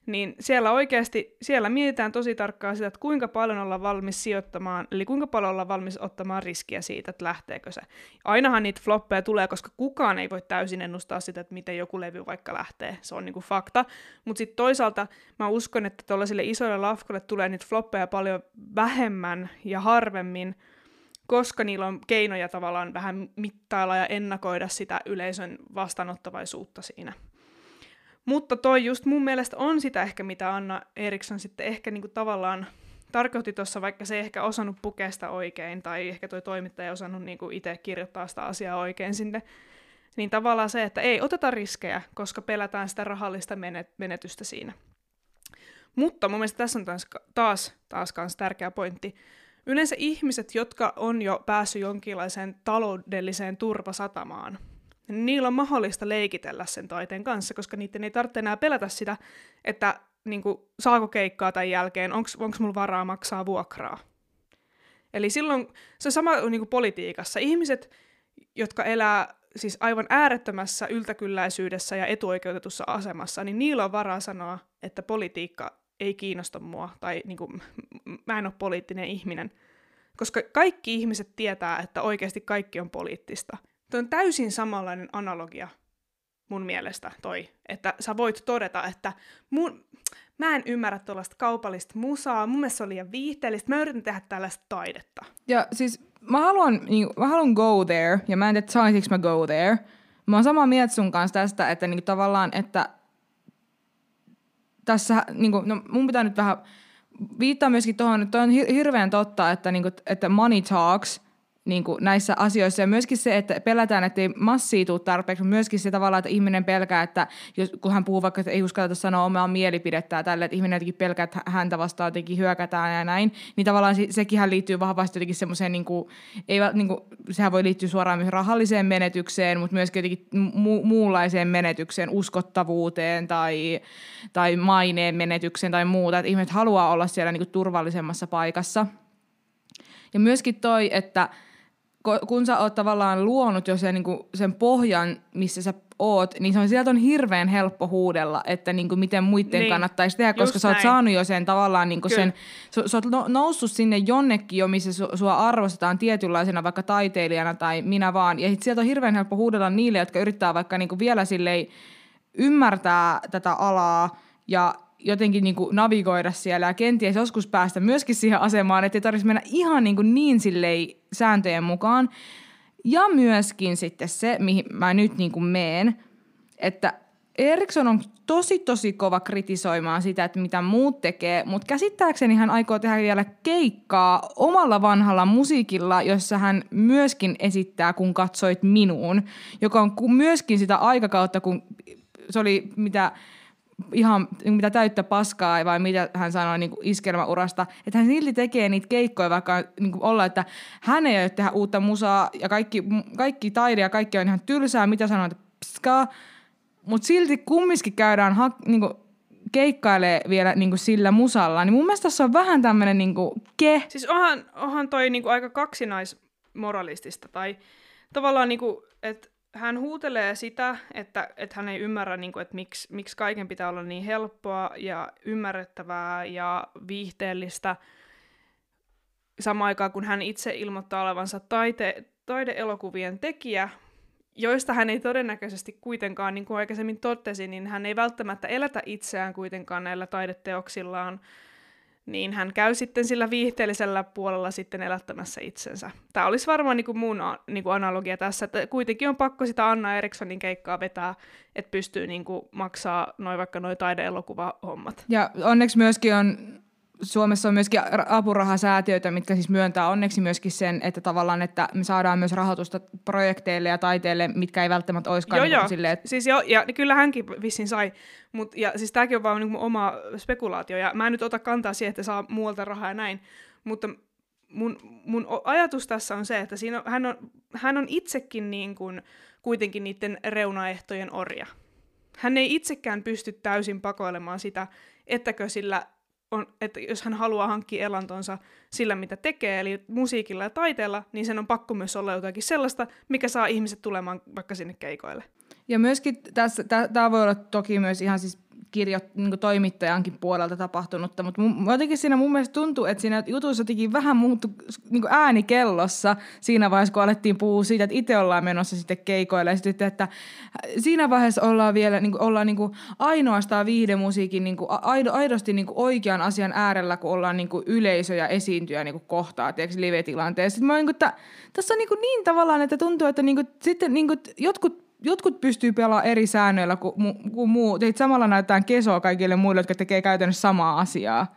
niin siellä oikeasti, siellä mietitään tosi tarkkaan sitä, että kuinka paljon ollaan valmis sijoittamaan, eli kuinka paljon ollaan valmis ottamaan riskiä siitä, että lähteekö se. Ainahan niitä floppeja tulee, koska kukaan ei voi täysin ennustaa sitä, että miten joku levy vaikka lähtee. Se on niinku fakta. Mutta sitten toisaalta mä uskon, että tuollaisille isoille lafkoille tulee niitä floppeja paljon vähemmän ja harvemmin, koska niillä on keinoja tavallaan vähän mittailla ja ennakoida sitä yleisön vastaanottavaisuutta siinä. Mutta toi just mun mielestä on sitä ehkä, mitä Anna Eriksson sitten ehkä niinku tavallaan tarkoitti tuossa, vaikka se ei ehkä osannut pukea sitä oikein, tai ehkä toi toimittaja ei osannut niinku itse kirjoittaa sitä asiaa oikein sinne, niin tavallaan se, että ei oteta riskejä, koska pelätään sitä rahallista menetystä siinä. Mutta mun mielestä tässä on taas, taas, taas tärkeä pointti. Yleensä ihmiset, jotka on jo päässyt jonkinlaiseen taloudelliseen turvasatamaan, niin niillä on mahdollista leikitellä sen taiteen kanssa, koska niiden ei tarvitse enää pelätä sitä, että niin kuin, saako keikkaa tämän jälkeen, onko mulla varaa maksaa vuokraa. Eli silloin se on sama niin kuin politiikassa. Ihmiset, jotka elää siis aivan äärettömässä yltäkylläisyydessä ja etuoikeutetussa asemassa, niin niillä on varaa sanoa, että politiikka ei kiinnosta mua, tai niin kuin, mä en ole poliittinen ihminen. Koska kaikki ihmiset tietää, että oikeasti kaikki on poliittista. Tuo on täysin samanlainen analogia mun mielestä toi, että sä voit todeta, että mun, mä en ymmärrä tuollaista kaupallista musaa, mun mielestä se on liian viihteellistä, mä yritän tehdä tällaista taidetta. Ja siis mä haluan, niin, mä haluan go there, ja mä en tiedä, saisinko mä go there. Mä oon samaa mieltä sun kanssa tästä, että niin, tavallaan, että tässä, niin kuin, no mun pitää nyt vähän viittaa myöskin tuohon, että on hirveän totta, että, niin kuin, että money talks – niin kuin näissä asioissa. Ja myöskin se, että pelätään, että ei massia tule tarpeeksi, mutta myöskin se tavallaan, että ihminen pelkää, että jos, kun hän puhuu vaikka, että ei uskalleta sanoa omaa mielipidettä ja tälle, että ihminen jotenkin pelkää, että häntä vastaan jotenkin hyökätään ja näin, niin tavallaan se, sekin liittyy vahvasti jotenkin semmoiseen, niin kuin, ei, niin kuin, sehän voi liittyä suoraan myös rahalliseen menetykseen, mutta myöskin jotenkin mu- muunlaiseen menetykseen, uskottavuuteen tai, tai maineen menetykseen tai muuta, että ihmiset haluaa olla siellä niin kuin turvallisemmassa paikassa. Ja myöskin toi, että kun sä oot tavallaan luonut jo sen, niin kuin sen pohjan, missä sä oot, niin se on, sieltä on hirveän helppo huudella, että niin kuin miten muiden niin. kannattaisi tehdä, koska Just sä oot näin. saanut jo sen tavallaan niin kuin sen, sä, sä oot no, noussut sinne jonnekin jo, missä su, sua arvostetaan tietynlaisena vaikka taiteilijana tai minä vaan, ja sit sieltä on hirveän helppo huudella niille, jotka yrittää vaikka niin kuin vielä silleen ymmärtää tätä alaa ja jotenkin niin kuin navigoida siellä ja kenties joskus päästä myöskin siihen asemaan, että ei tarvitsisi mennä ihan niin, kuin niin sillei sääntöjen mukaan. Ja myöskin sitten se, mihin mä nyt niin kuin meen, että Eriksson on tosi tosi kova kritisoimaan sitä, että mitä muut tekee, mutta käsittääkseni hän aikoo tehdä vielä keikkaa omalla vanhalla musiikilla, jossa hän myöskin esittää, kun katsoit minuun, joka on myöskin sitä aikakautta, kun se oli mitä ihan niin mitä täyttä paskaa vai mitä hän sanoi niin iskelmäurasta, että hän silti tekee niitä keikkoja, vaikka niin kuin olla, että hän ei ole tehdä uutta musaa ja kaikki, kaikki taide ja kaikki on ihan tylsää, mitä sanoit, pskaa, mutta silti kumminkin käydään ha, niin kuin, keikkailee vielä niin kuin sillä musalla, niin mun mielestä tässä on vähän tämmöinen niin ke. Siis onhan, onhan toi niin kuin aika kaksinaismoralistista tai tavallaan niin kuin, että hän huutelee sitä, että, että hän ei ymmärrä, niin kuin, että miksi, miksi kaiken pitää olla niin helppoa ja ymmärrettävää ja viihteellistä. Samaan aikaan, kun hän itse ilmoittaa olevansa taite, taideelokuvien tekijä, joista hän ei todennäköisesti kuitenkaan, niin kuin aikaisemmin totesin, niin hän ei välttämättä elätä itseään kuitenkaan näillä taideteoksillaan, niin hän käy sitten sillä viihteellisellä puolella sitten elättämässä itsensä. Tämä olisi varmaan niin kuin mun niin kuin analogia tässä, että kuitenkin on pakko sitä Anna Erikssonin keikkaa vetää, että pystyy niin kuin maksaa noin vaikka noin taideelokuvahommat. Ja onneksi myöskin on Suomessa on myöskin apurahasäätiöitä, mitkä siis myöntää onneksi myöskin sen, että tavallaan, että me saadaan myös rahoitusta projekteille ja taiteille, mitkä ei välttämättä olisikaan joo, niin joo. silleen, että... Siis joo, ja kyllä hänkin vissiin sai, mut, ja siis tämäkin on vaan niin oma spekulaatio, ja mä en nyt ota kantaa siihen, että saa muualta rahaa ja näin, mutta mun, mun ajatus tässä on se, että siinä on, hän, on, hän on itsekin niin kuin, kuitenkin niiden reunaehtojen orja. Hän ei itsekään pysty täysin pakoilemaan sitä, ettäkö sillä on, että jos hän haluaa hankkia elantonsa sillä, mitä tekee, eli musiikilla ja taiteella, niin sen on pakko myös olla jotakin sellaista, mikä saa ihmiset tulemaan vaikka sinne keikoille. Ja myöskin tämä voi olla toki myös ihan siis kirjo, niin toimittajankin puolelta tapahtunutta, mutta jotenkin siinä mun mielestä tuntuu, että siinä jutussa jotenkin vähän muuttui niin ääni kellossa siinä vaiheessa, kun alettiin puhua siitä, että itse ollaan menossa sitten keikoille, ja sitten, että siinä vaiheessa ollaan vielä niin kuin, ollaan niin kuin ainoastaan viihdemusiikin niin kuin, aido, aidosti niin kuin oikean asian äärellä, kun ollaan niin kuin yleisö ja esiintyjä niin kuin kohtaa, tiedätkö, live-tilanteessa. Sitten mä, niin kuin, että, tässä on niin, kuin niin tavallaan, että tuntuu, että niin kuin, sitten niin kuin, jotkut jotkut pystyy pelaamaan eri säännöillä kuin, kuin muu. Teit samalla näytetään kesoa kaikille muille, jotka tekee käytännössä samaa asiaa.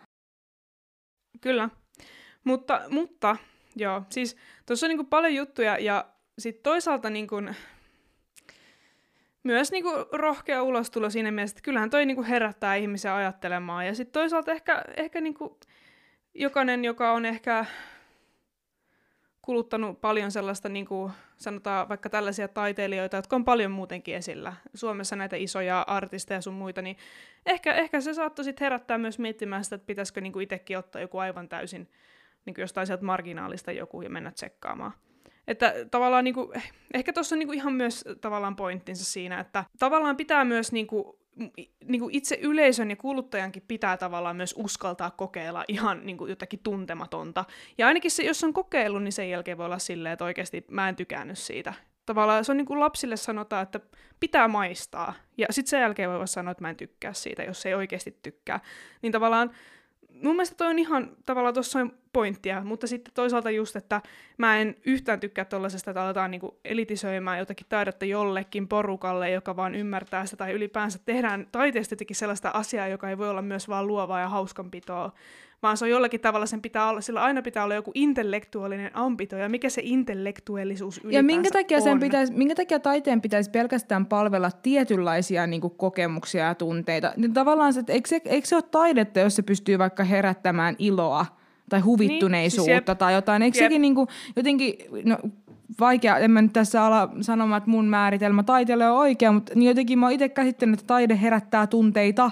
Kyllä. Mutta, mutta joo, siis tuossa on niin paljon juttuja ja sitten toisaalta niin kuin, myös niin kuin rohkea ulostulo siinä mielessä, että kyllähän toi niin kuin herättää ihmisiä ajattelemaan. Ja sitten toisaalta ehkä, ehkä niin kuin jokainen, joka on ehkä kuluttanut paljon sellaista, niin kuin sanotaan vaikka tällaisia taiteilijoita, jotka on paljon muutenkin esillä. Suomessa näitä isoja artisteja sun muita, niin ehkä, ehkä se saattoi sitten herättää myös miettimään sitä, että pitäisikö niin kuin itsekin ottaa joku aivan täysin niin kuin jostain sieltä marginaalista joku ja mennä tsekkaamaan. Että tavallaan niin kuin, ehkä tuossa on niin kuin ihan myös tavallaan pointtinsa siinä, että tavallaan pitää myös niin kuin niin kuin itse yleisön ja kuluttajankin pitää tavallaan myös uskaltaa kokeilla ihan niin kuin jotakin tuntematonta. Ja ainakin se, jos on kokeillut, niin sen jälkeen voi olla silleen, että oikeasti mä en tykännyt siitä. Tavallaan se on niin kuin lapsille sanotaan, että pitää maistaa. Ja sitten sen jälkeen voi sanoa, että mä en tykkää siitä, jos ei oikeasti tykkää. Niin tavallaan mun mielestä toi on ihan tavallaan tuossa pointtia, mutta sitten toisaalta just, että mä en yhtään tykkää tuollaisesta, että aletaan niinku elitisöimään jotakin taidetta jollekin porukalle, joka vaan ymmärtää sitä, tai ylipäänsä tehdään taiteesta jotenkin sellaista asiaa, joka ei voi olla myös vaan luovaa ja hauskanpitoa, vaan se on jollakin tavalla, sen pitää olla, sillä aina pitää olla joku intellektuaalinen ampito, ja mikä se intellektuellisuus ylipäänsä Ja minkä takia, on. sen pitäisi, minkä takia taiteen pitäisi pelkästään palvella tietynlaisia niin kuin, kokemuksia ja tunteita? Niin tavallaan, se, että eikö, se, eikö se ole taidetta, jos se pystyy vaikka herättämään iloa tai huvittuneisuutta Niin, siis jep. tai jotain? Eikö Jep. sekin niin kuin, jotenkin, no, vaikea, en mä nyt tässä ala sanomaan, että mun määritelmä taiteelle on oikea, mutta niin jotenkin mä oon itse käsittänyt, että taide herättää tunteita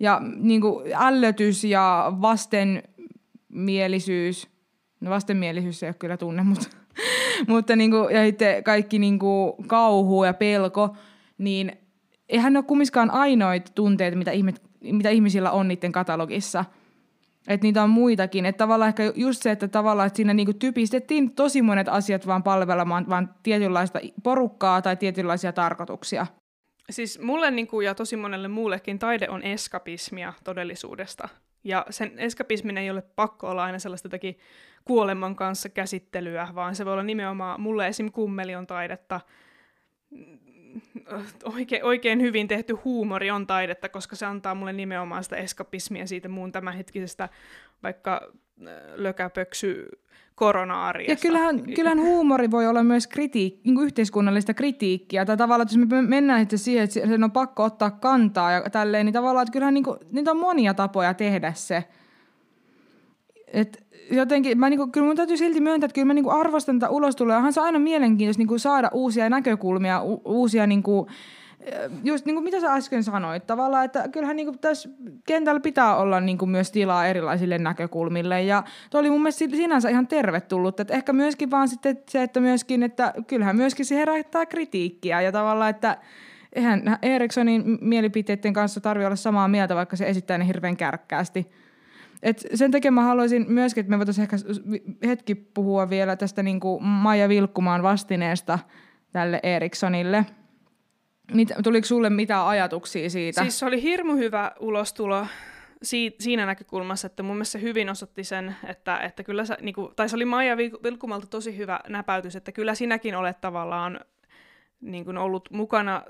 ja niin kuin ällötys ja vastenmielisyys. No vastenmielisyys ei ole kyllä tunne, [laughs] mutta, mutta niin kuin, ja sitten kaikki niin kuin kauhu ja pelko, niin eihän ne ole kumminkaan ainoita tunteita, mitä, ihme, mitä ihmisillä on niiden katalogissa. Että niitä on muitakin. Että tavallaan ehkä just se, että tavallaan että siinä niinku typistettiin tosi monet asiat vaan palvelemaan vaan tietynlaista porukkaa tai tietynlaisia tarkoituksia. Siis mulle niin kuin, ja tosi monelle muullekin taide on eskapismia todellisuudesta. Ja sen eskapismin ei ole pakko olla aina sellaista jotakin kuoleman kanssa käsittelyä, vaan se voi olla nimenomaan, mulle esim. kummeli on taidetta, oikein, oikein hyvin tehty huumori on taidetta, koska se antaa mulle nimenomaan sitä eskapismia siitä muun tämänhetkisestä vaikka lökäpöksy korona-arjesta. Ja kyllähän, kyllähän huumori voi olla myös kritiik, niin kuin yhteiskunnallista kritiikkiä. Tai tavallaan, että jos me mennään sitten siihen, että sen on pakko ottaa kantaa ja tälleen, niin tavallaan, että kyllähän niin kuin, niitä on monia tapoja tehdä se. Et jotenkin, mä niinku, kyllä mun täytyy silti myöntää, että kyllä mä niinku arvostan tätä ulostuloa. Onhan se aina mielenkiintoista niinku saada uusia näkökulmia, u- uusia niinku, just niin kuin mitä sä äsken sanoit, tavallaan, että kyllähän niin kuin tässä kentällä pitää olla niin kuin myös tilaa erilaisille näkökulmille, ja tuo oli mun mielestä sinänsä ihan tervetullut, että ehkä myöskin vaan sitten se, että myöskin, että kyllähän myöskin se herättää kritiikkiä, ja tavallaan, että eihän Erikssonin mielipiteiden kanssa tarvitse olla samaa mieltä, vaikka se esittää ne hirveän kärkkäästi. Et sen takia mä haluaisin myöskin, että me voitaisiin ehkä hetki puhua vielä tästä niin kuin Maija Vilkkumaan vastineesta tälle Erikssonille – Mit, tuliko sulle mitään ajatuksia siitä? Siis se oli hirmu hyvä ulostulo si- siinä näkökulmassa, että mun mielestä se hyvin osoitti sen, että, että kyllä sä, niinku, tai se oli Maija Vilkumalta tosi hyvä näpäytys, että kyllä sinäkin olet tavallaan niin kuin ollut mukana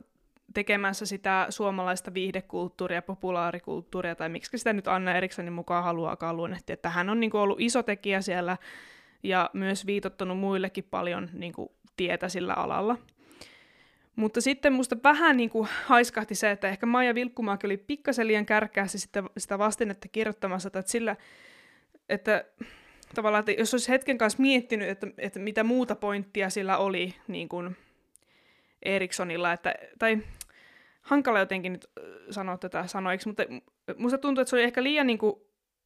tekemässä sitä suomalaista viihdekulttuuria, populaarikulttuuria, tai miksi sitä nyt Anna Erikssonin mukaan haluaakaan luonnehtia, että hän on niin kuin ollut iso tekijä siellä ja myös viitottanut muillekin paljon niin kuin tietä sillä alalla. Mutta sitten musta vähän niin kuin haiskahti se, että ehkä Maija Vilkkumaakin oli pikkasen liian kärkkäästi sitä, vastinetta kirjoittamassa, että sillä, että tavallaan, että jos olisi hetken kanssa miettinyt, että, että mitä muuta pointtia sillä oli niin kuin Erikssonilla, että, tai hankala jotenkin nyt sanoa tätä sanoiksi, mutta musta tuntuu, että se oli ehkä liian niin kuin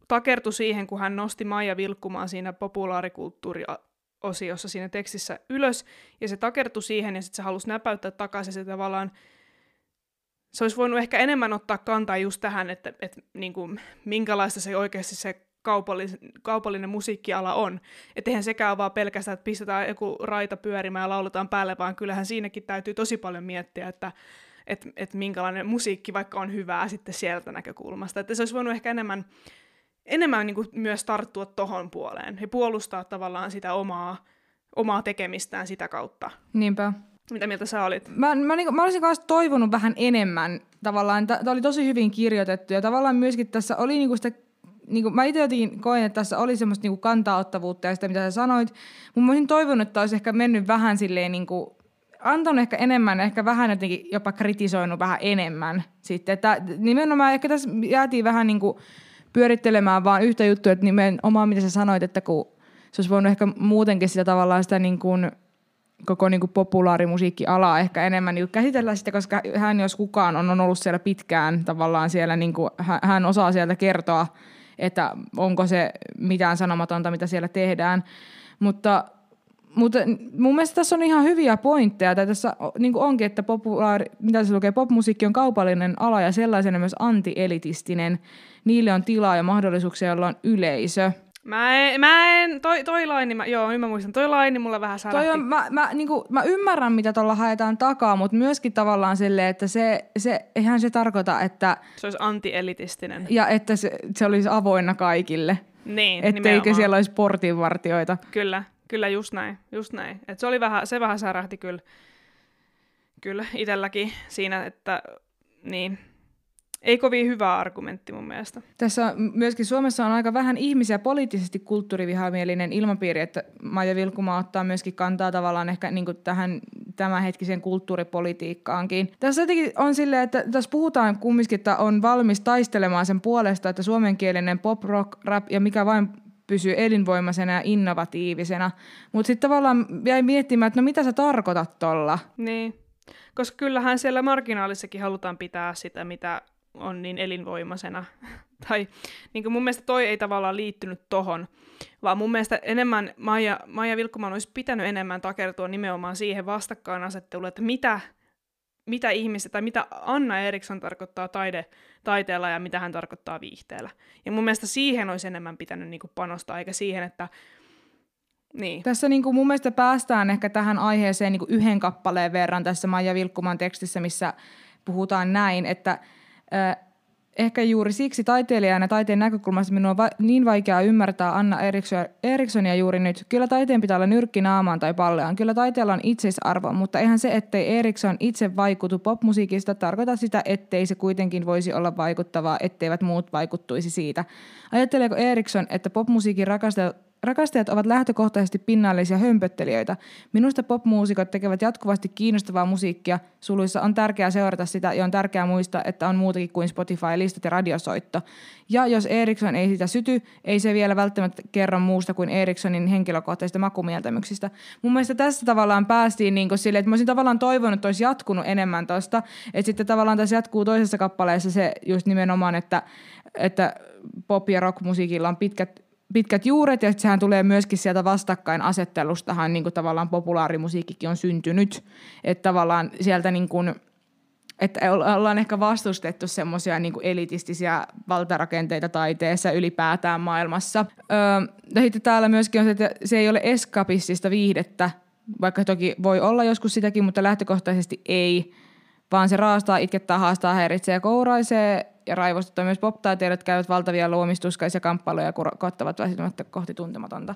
takertu siihen, kun hän nosti Maija Vilkkumaan siinä populaarikulttuuri osiossa siinä tekstissä ylös, ja se takertui siihen, ja sitten se halusi näpäyttää takaisin se tavallaan, se olisi voinut ehkä enemmän ottaa kantaa just tähän, että, että niin kuin, minkälaista se oikeasti se kaupallinen, kaupallinen musiikkiala on. Että eihän sekään vaan pelkästään, että pistetään joku raita pyörimään ja lauletaan päälle, vaan kyllähän siinäkin täytyy tosi paljon miettiä, että että et minkälainen musiikki vaikka on hyvää sitten sieltä näkökulmasta. Että se olisi voinut ehkä enemmän enemmän niin kuin myös tarttua tohon puoleen ja puolustaa tavallaan sitä omaa, omaa tekemistään sitä kautta. Niinpä. Mitä mieltä sä olit? Mä, mä, niin, mä olisin myös toivonut vähän enemmän tavallaan. Tämä oli tosi hyvin kirjoitettu ja tavallaan myöskin tässä oli niinku sitä niin kuin, mä itse jotenkin koin, että tässä oli semmoista niin kantaottavuutta ja sitä, mitä sä sanoit. Mutta mä olisin toivonut, että olisi ehkä mennyt vähän silleen niin kuin, antanut ehkä enemmän, ehkä vähän jotenkin jopa kritisoinut vähän enemmän sitten. Että nimenomaan ehkä tässä jäätiin vähän niin kuin, pyörittelemään vaan yhtä juttua, että nimenomaan mitä sä sanoit, että kun se olisi voinut ehkä muutenkin sitä tavallaan sitä niin kuin, koko niin kuin populaarimusiikkialaa ehkä enemmän niin käsitellä sitä, koska hän jos kukaan on, on ollut siellä pitkään tavallaan siellä, niin kuin, hän osaa sieltä kertoa, että onko se mitään sanomatonta, mitä siellä tehdään. Mutta, mutta mun mielestä tässä on ihan hyviä pointteja. Tai tässä niin onkin, että populaari, mitä se lukee, popmusiikki on kaupallinen ala ja sellaisena myös antielitistinen. Niille on tilaa ja mahdollisuuksia, jolla on yleisö. Mä en, mä en toi, toi laini, mä, joo, mä muistan, toi laini mulla vähän särähti. Toi on, mä, mä, niin kuin, mä ymmärrän, mitä tuolla haetaan takaa, mutta myöskin tavallaan silleen, että se, se, eihän se tarkoita, että... Se olisi antielitistinen. Ja että se, se olisi avoinna kaikille. Niin, Etteikö nimenomaan. siellä olisi portinvartioita. Kyllä, kyllä just näin, just näin. Et se, oli vähän, se vähän särähti kyllä, kyllä itselläkin siinä, että niin, ei kovin hyvä argumentti mun mielestä. Tässä myöskin Suomessa on aika vähän ihmisiä poliittisesti kulttuurivihamielinen ilmapiiri, että Maija Vilkuma ottaa myöskin kantaa tavallaan ehkä niin tähän tämänhetkiseen kulttuuripolitiikkaankin. Tässä jotenkin on silleen, että tässä puhutaan kumminkin, että on valmis taistelemaan sen puolesta, että suomenkielinen pop, rock, rap ja mikä vain pysyy elinvoimaisena ja innovatiivisena. Mutta sitten tavallaan jäi miettimään, että no mitä sä tarkoitat tolla? Niin, koska kyllähän siellä marginaalissakin halutaan pitää sitä, mitä on niin elinvoimaisena. [laughs] tai niin mun mielestä toi ei tavallaan liittynyt tohon, vaan mun mielestä enemmän Maija, Maija Vilkkuman olisi pitänyt enemmän takertua nimenomaan siihen vastakkainasetteluun, että mitä, mitä ihmiset tai mitä Anna Eriksson tarkoittaa taide, taiteella ja mitä hän tarkoittaa viihteellä. Ja mun mielestä siihen olisi enemmän pitänyt niin kuin panostaa, eikä siihen, että niin. Tässä niin kuin mun mielestä päästään ehkä tähän aiheeseen niin kuin yhden kappaleen verran tässä Maija Vilkkuman tekstissä, missä puhutaan näin, että ehkä juuri siksi taiteilijana taiteen näkökulmasta minun on va- niin vaikea ymmärtää Anna Erikssonia juuri nyt. Kyllä taiteen pitää olla nyrkki naamaan tai palleaan. Kyllä taiteella on itseisarvo, mutta eihän se, ettei Eriksson itse vaikutu popmusiikista, tarkoita sitä, ettei se kuitenkin voisi olla vaikuttavaa, etteivät muut vaikuttuisi siitä. Ajatteleeko Eriksson, että popmusiikin rakastajat Rakastajat ovat lähtökohtaisesti pinnallisia hömpöttelijöitä. Minusta popmuusikot tekevät jatkuvasti kiinnostavaa musiikkia. Suluissa on tärkeää seurata sitä ja on tärkeää muistaa, että on muutakin kuin Spotify-listat ja radiosoitto. Ja jos Eriksson ei sitä syty, ei se vielä välttämättä kerro muusta kuin Erikssonin henkilökohtaisista makumieltämyksistä. Mun mielestä tässä tavallaan päästiin niin sille, että mä olisin tavallaan toivonut, että olisi jatkunut enemmän tosta. Että sitten tavallaan tässä jatkuu toisessa kappaleessa se just nimenomaan, että, että pop- ja rockmusiikilla on pitkät pitkät juuret ja sehän tulee myöskin sieltä vastakkainasettelustahan niin kuin tavallaan populaarimusiikkikin on syntynyt. Että tavallaan sieltä niin kuin, että ollaan ehkä vastustettu semmoisia niin elitistisiä valtarakenteita taiteessa ylipäätään maailmassa. Öö, sitten täällä myöskin on se, että se ei ole eskapistista viihdettä, vaikka toki voi olla joskus sitäkin, mutta lähtökohtaisesti ei, vaan se raastaa, itkettää, haastaa, häiritsee ja kouraisee ja raivostuttaa myös pop-taiteilijat käyvät valtavia luomistuskaisia kamppailuja ja kottavat väsymättä kohti tuntematonta.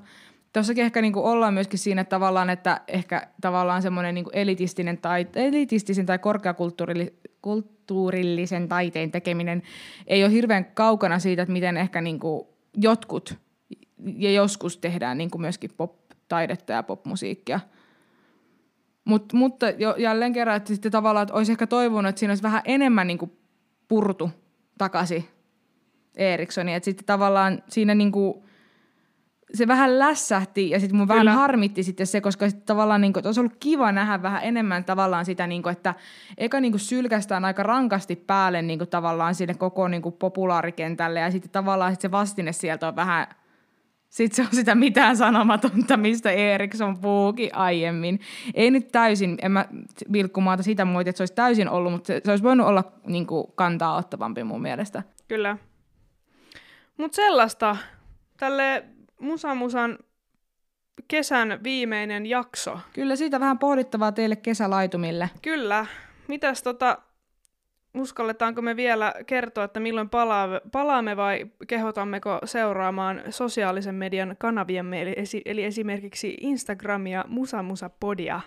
Tuossakin ehkä niin kuin ollaan myöskin siinä että tavallaan, että ehkä tavallaan semmoinen niin elitistinen tai, elitistisen tai korkeakulttuurillisen taiteen tekeminen ei ole hirveän kaukana siitä, että miten ehkä niin kuin jotkut ja joskus tehdään niin kuin myöskin pop-taidetta ja popmusiikkia. Mut, mutta jo, jälleen kerran, että sitten tavallaan, että olisi ehkä toivonut, että siinä olisi vähän enemmän niin kuin purtu takaisin Erikssoni. Että sitten tavallaan siinä niinku, se vähän lässähti ja sitten mun Kyllä. vähän harmitti sitten se, koska sitten tavallaan niinku, olisi ollut kiva nähdä vähän enemmän tavallaan sitä, niinku, että eka niinku sylkästään aika rankasti päälle niinku, tavallaan sinne koko niinku, populaarikentälle ja sitten tavallaan sit se vastine sieltä on vähän – sitten se on sitä mitään sanomatonta, mistä Eriksson puhukin aiemmin. Ei nyt täysin, en mä vilkkumaata sitä muita, että se olisi täysin ollut, mutta se, se olisi voinut olla niin kuin, kantaa ottavampi mun mielestä. Kyllä. Mutta sellaista, tälle Musa Musan kesän viimeinen jakso. Kyllä, siitä vähän pohdittavaa teille kesälaitumille. Kyllä. Mitäs tota, uskalletaanko me vielä kertoa, että milloin palaamme, vai kehotammeko seuraamaan sosiaalisen median kanaviamme, eli, esi- eli esimerkiksi Instagramia Musa Musa Podia?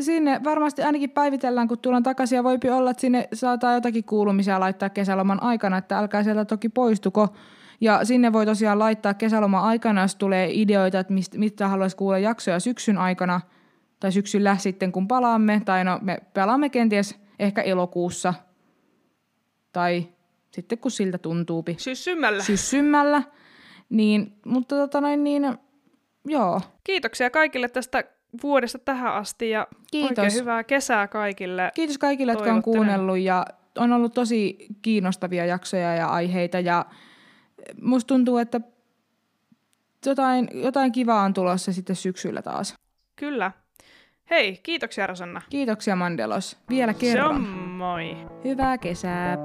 Sinne varmasti ainakin päivitellään, kun tullaan takaisin ja voipi olla, että sinne saattaa jotakin kuulumisia laittaa kesäloman aikana, että älkää sieltä toki poistuko. Ja sinne voi tosiaan laittaa kesäloman aikana, jos tulee ideoita, että mistä, mistä haluaisi kuulla jaksoja syksyn aikana tai syksyllä sitten, kun palaamme. Tai no, me palaamme kenties ehkä elokuussa tai sitten kun siltä tuntuu. Syssymällä. Syssymällä. Niin, mutta tota noin niin, joo. Kiitoksia kaikille tästä vuodesta tähän asti ja Kiitos. oikein hyvää kesää kaikille. Kiitos kaikille, jotka on kuunnellut ja on ollut tosi kiinnostavia jaksoja ja aiheita ja musta tuntuu, että jotain, jotain kivaa on tulossa sitten syksyllä taas. Kyllä. Hei, kiitoksia Rosanna. Kiitoksia Mandelos. Vielä kerran. Se on moi. Hyvää kesää.